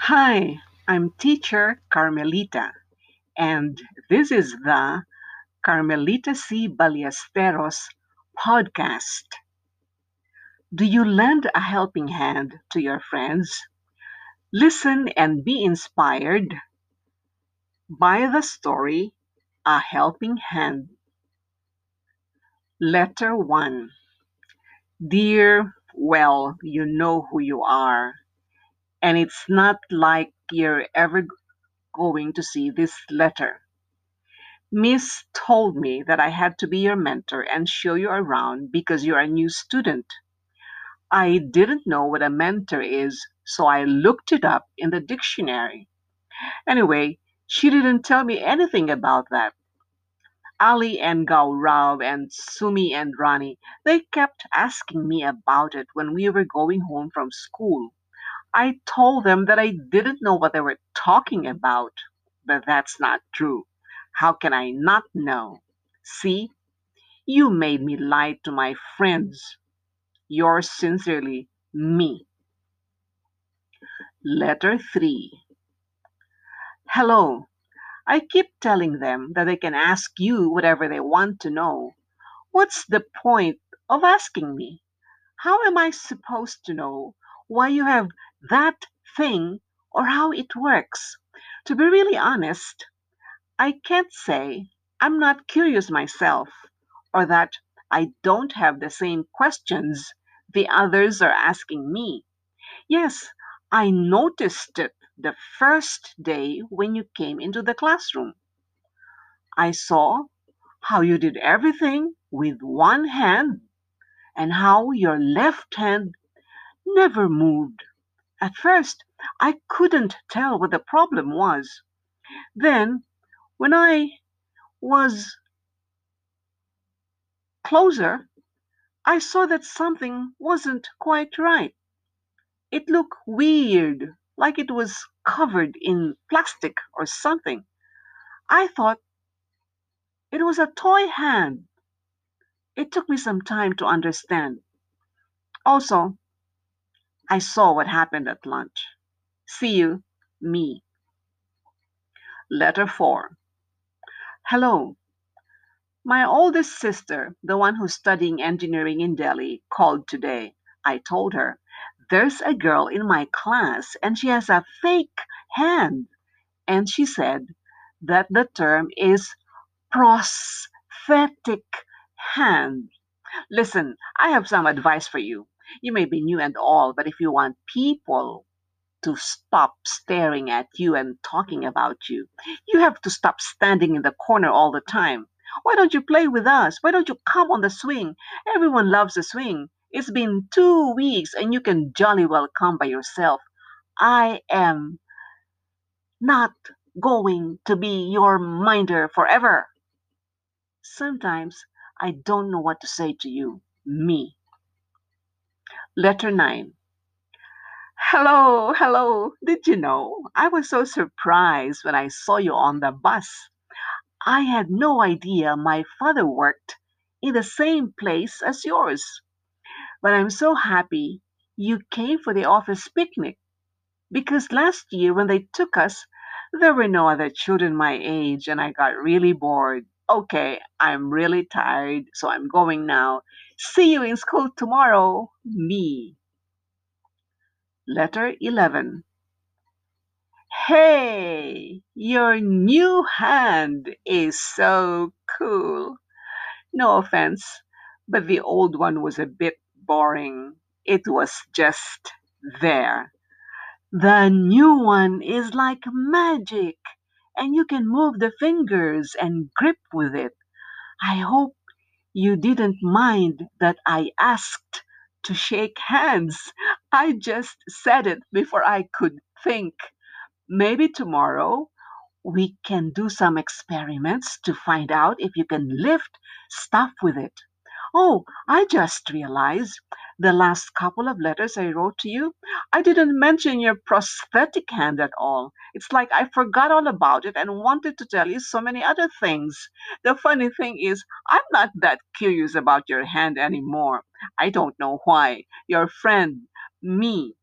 Hi, I'm teacher Carmelita, and this is the Carmelita C. Ballesteros podcast. Do you lend a helping hand to your friends? Listen and be inspired by the story A Helping Hand. Letter 1 Dear, well, you know who you are, and it's not like you're ever going to see this letter. Miss told me that I had to be your mentor and show you around because you're a new student. I didn't know what a mentor is, so I looked it up in the dictionary. Anyway, she didn't tell me anything about that. Ali and Gaurav and Sumi and Rani, they kept asking me about it when we were going home from school. I told them that I didn't know what they were talking about, but that's not true. How can I not know? See, you made me lie to my friends. Yours sincerely, me. Letter 3 Hello. I keep telling them that they can ask you whatever they want to know. What's the point of asking me? How am I supposed to know why you have that thing or how it works? To be really honest, I can't say I'm not curious myself or that I don't have the same questions the others are asking me. Yes, I noticed it the first day when you came into the classroom. I saw how you did everything with one hand and how your left hand never moved. At first, I couldn't tell what the problem was. Then, when I was closer, I saw that something wasn't quite right. It looked weird, like it was covered in plastic or something. I thought it was a toy hand. It took me some time to understand. Also, I saw what happened at lunch. See you, me. Letter 4. Hello. My oldest sister, the one who's studying engineering in Delhi, called today. I told her, There's a girl in my class and she has a fake hand. And she said that the term is prosthetic hand. Listen, I have some advice for you. You may be new and all, but if you want people to stop staring at you and talking about you, you have to stop standing in the corner all the time. Why don't you play with us? Why don't you come on the swing? Everyone loves the swing. It's been two weeks and you can jolly well come by yourself. I am not going to be your minder forever. Sometimes I don't know what to say to you, me. Letter 9. Hello, hello. Did you know? I was so surprised when I saw you on the bus. I had no idea my father worked in the same place as yours. But I'm so happy you came for the office picnic because last year when they took us, there were no other children my age and I got really bored. Okay, I'm really tired, so I'm going now. See you in school tomorrow, me. Letter 11. Hey, your new hand is so cool. No offense, but the old one was a bit boring. It was just there. The new one is like magic, and you can move the fingers and grip with it. I hope you didn't mind that I asked to shake hands. I just said it before I could think. Maybe tomorrow we can do some experiments to find out if you can lift stuff with it. Oh, I just realized the last couple of letters I wrote to you, I didn't mention your prosthetic hand at all. It's like I forgot all about it and wanted to tell you so many other things. The funny thing is, I'm not that curious about your hand anymore. I don't know why. Your friend, me,